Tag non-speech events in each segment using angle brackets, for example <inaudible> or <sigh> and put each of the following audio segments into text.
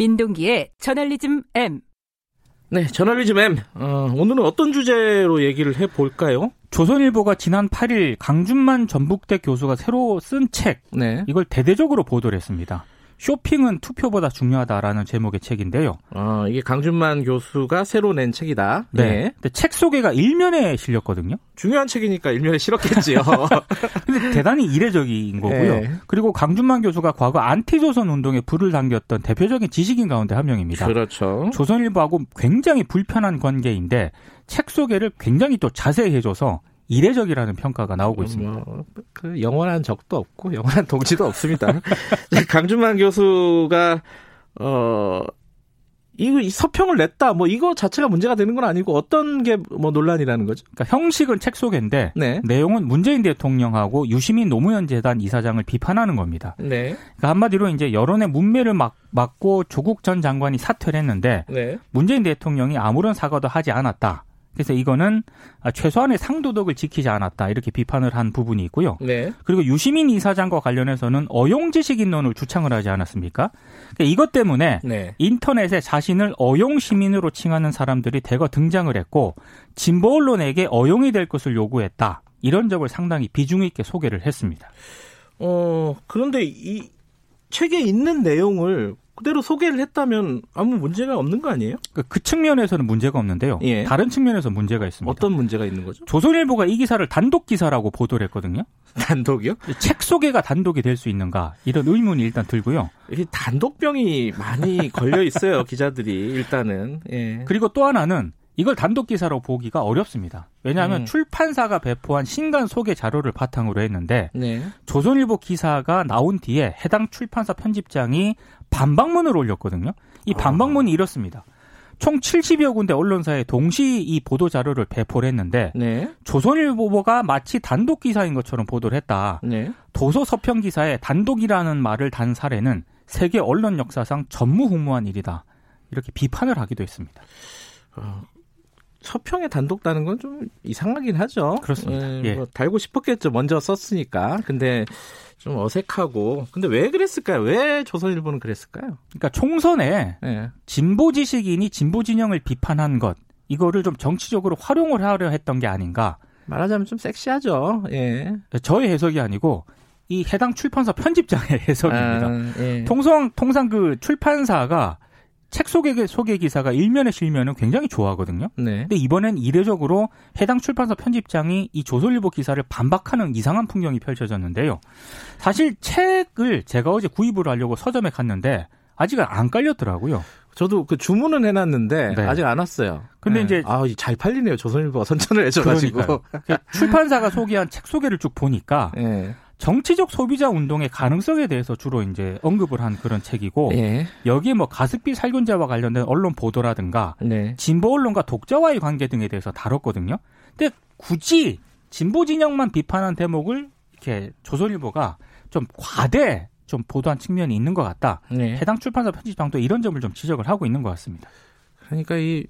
민동기의 저널리즘 M. 네, 저널리즘 M. 어, 오늘은 어떤 주제로 얘기를 해볼까요? 조선일보가 지난 8일 강준만 전북대 교수가 새로 쓴 책, 네. 이걸 대대적으로 보도를 했습니다. 쇼핑은 투표보다 중요하다라는 제목의 책인데요. 어, 이게 강준만 교수가 새로 낸 책이다. 네. 네. 근데 책 소개가 일면에 실렸거든요. 중요한 책이니까 일면에 실었겠지요. <laughs> 근데 대단히 이례적인 거고요. 네. 그리고 강준만 교수가 과거 안티조선 운동에 불을 당겼던 대표적인 지식인 가운데 한 명입니다. 그렇죠. 조선일보하고 굉장히 불편한 관계인데 책 소개를 굉장히 또 자세히 해줘서 이례적이라는 평가가 나오고 있습니다. 뭐, 그 영원한 적도 없고 영원한 동지도 없습니다. <laughs> 강준만 교수가 어 이거 서평을 냈다 뭐 이거 자체가 문제가 되는 건 아니고 어떤 게 뭐 논란이라는 거죠? 그러니까 형식은 책 소개인데 네. 내용은 문재인 대통령하고 유시민 노무현 재단 이사장을 비판하는 겁니다. 네. 그러니까 한마디로 이제 여론의 문매를 막, 막고 조국 전 장관이 사퇴를 했는데 네. 문재인 대통령이 아무런 사과도 하지 않았다. 그래서 이거는 최소한의 상도덕을 지키지 않았다 이렇게 비판을 한 부분이 있고요. 네. 그리고 유시민 이사장과 관련해서는 어용지식인론을 주창을 하지 않았습니까? 그러니까 이것 때문에 네. 인터넷에 자신을 어용 시민으로 칭하는 사람들이 대거 등장을 했고 진보 언론에게 어용이 될 것을 요구했다. 이런 점을 상당히 비중 있게 소개를 했습니다. 어 그런데 이 책에 있는 내용을 그대로 소개를 했다면 아무 문제가 없는 거 아니에요? 그, 그 측면에서는 문제가 없는데요. 예. 다른 측면에서 문제가 있습니다. 어떤 문제가 있는 거죠? 조선일보가 이 기사를 단독 기사라고 보도를 했거든요. <laughs> 단독이요? 책 소개가 단독이 될 수 있는가 이런 의문이 일단 들고요. 이 단독병이 많이 걸려 있어요 <laughs> 기자들이 일단은. 예. 그리고 또 하나는 이걸 단독 기사로 보기가 어렵습니다. 왜냐하면 음. 출판사가 배포한 신간 소개 자료를 바탕으로 했는데 네. 조선일보 기사가 나온 뒤에 해당 출판사 편집장이 반박문을 올렸거든요. 이 반박문이 아. 이렇습니다. 총 70여 군데 언론사에 동시 이 보도 자료를 배포를 했는데 네. 조선일보가 마치 단독 기사인 것처럼 보도를 했다. 네. 도서 서평 기사에 단독이라는 말을 단 사례는 세계 언론 역사상 전무후무한 일이다. 이렇게 비판을 하기도 했습니다. 어, 서평에 단독 다는 건 좀 이상하긴 하죠. 그렇습니다. 예, 예. 뭐 달고 싶었겠죠. 먼저 썼으니까. 근데 좀 어색하고. 근데 왜 그랬을까요? 왜 조선일보는 그랬을까요? 그러니까 총선에 예. 진보 지식인이 진보 진영을 비판한 것 이거를 좀 정치적으로 활용을 하려 했던 게 아닌가. 말하자면 좀 섹시하죠. 예. 저의 해석이 아니고 이 해당 출판사 편집장의 <laughs> 해석입니다. 아, 예. 통상 통상 그 출판사가 책 소개 소개 기사가 일면에 실면은 굉장히 좋아하거든요. 네. 근데 이번엔 이례적으로 해당 출판사 편집장이 이 조선일보 기사를 반박하는 이상한 풍경이 펼쳐졌는데요. 사실 책을 제가 어제 구입을 하려고 서점에 갔는데 아직은 안 깔렸더라고요. 저도 그 주문은 해놨는데 네. 아직 안 왔어요. 근데 네. 이제 아잘 팔리네요 조선일보가 선전을 해줘가지고 출판사가 소개한 책 소개를 쭉 보니까 <laughs> 네. 정치적 소비자 운동의 가능성에 대해서 주로 이제 언급을 한 그런 책이고 예. 여기에 뭐 가습기 살균제와 관련된 언론 보도라든가 네. 진보 언론과 독자와의 관계 등에 대해서 다뤘거든요. 근데 굳이 진보 진영만 비판한 대목을 이렇게 조선일보가 좀 과대 좀 보도한 측면이 있는 것 같다. 네. 해당 출판사 편집장도 이런 점을 좀 지적을 하고 있는 것 같습니다. 그러니까 이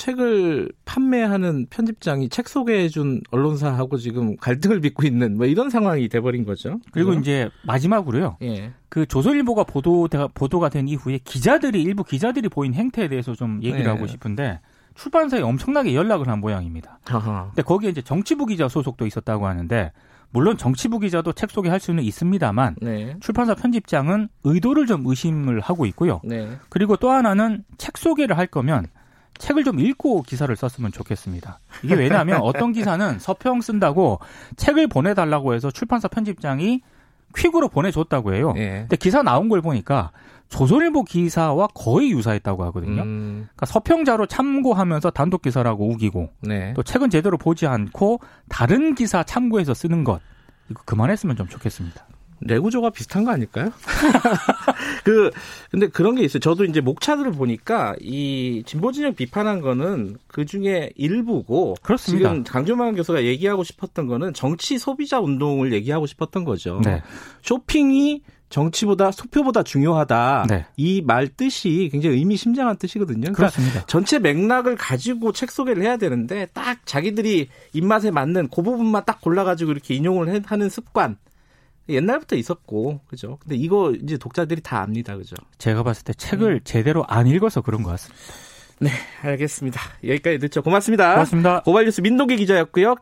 책을 판매하는 편집장이 책 소개해준 언론사하고 지금 갈등을 빚고 있는 뭐 이런 상황이 돼버린 거죠. 그리고 그죠? 이제 마지막으로요. 예. 그 조선일보가 보도 보도가 된 이후에 기자들이 일부 기자들이 보인 행태에 대해서 좀 얘기를 예. 하고 싶은데 출판사에 엄청나게 연락을 한 모양입니다. 아하. 근데 거기에 이제 정치부 기자 소속도 있었다고 하는데 물론 정치부 기자도 책 소개할 수는 있습니다만 네. 출판사 편집장은 의도를 좀 의심을 하고 있고요. 네. 그리고 또 하나는 책 소개를 할 거면 책을 좀 읽고 기사를 썼으면 좋겠습니다. 이게 왜냐하면 어떤 기사는 <laughs> 서평 쓴다고 책을 보내달라고 해서 출판사 편집장이 퀵으로 보내줬다고 해요. 예. 근데 기사 나온 걸 보니까 조선일보 기사와 거의 유사했다고 하거든요. 음. 그러니까 서평자로 참고하면서 단독 기사라고 우기고 네. 또 책은 제대로 보지 않고 다른 기사 참고해서 쓰는 것 이거 그만했으면 좀 좋겠습니다. 내구조가 비슷한 거 아닐까요? <laughs> 그 근데 그런 게 있어요. 저도 이제 목차들을 보니까 이 진보 진영 비판한 거는 그 중에 일부고 그렇습니다. 지금 강준만 교수가 얘기하고 싶었던 거는 정치 소비자 운동을 얘기하고 싶었던 거죠. 네. 쇼핑이 정치보다 소표보다 중요하다. 네. 이말 뜻이 굉장히 의미심장한 뜻이거든요. 그러니까 그렇습니다. 전체 맥락을 가지고 책 소개를 해야 되는데 딱 자기들이 입맛에 맞는 그 부분만 딱 골라 가지고 이렇게 인용을 하는 습관. 옛날부터 있었고 그죠. 근데 이거 이제 독자들이 다 압니다, 그죠. 제가 봤을 때 책을 음. 제대로 안 읽어서 그런 것 같습니다. 네, 알겠습니다. 여기까지 듣죠. 고맙습니다. 고맙습니다. 고발뉴스 민동기 기자였고요.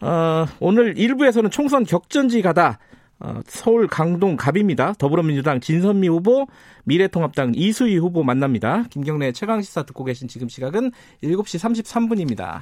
어, 오늘 1부에서는 총선 격전지 가다 어, 서울 강동 갑입니다. 더불어민주당 진선미 후보, 미래통합당 이수희 후보 만납니다. 김경래 최강시사 듣고 계신 지금 시각은 7시 33분입니다.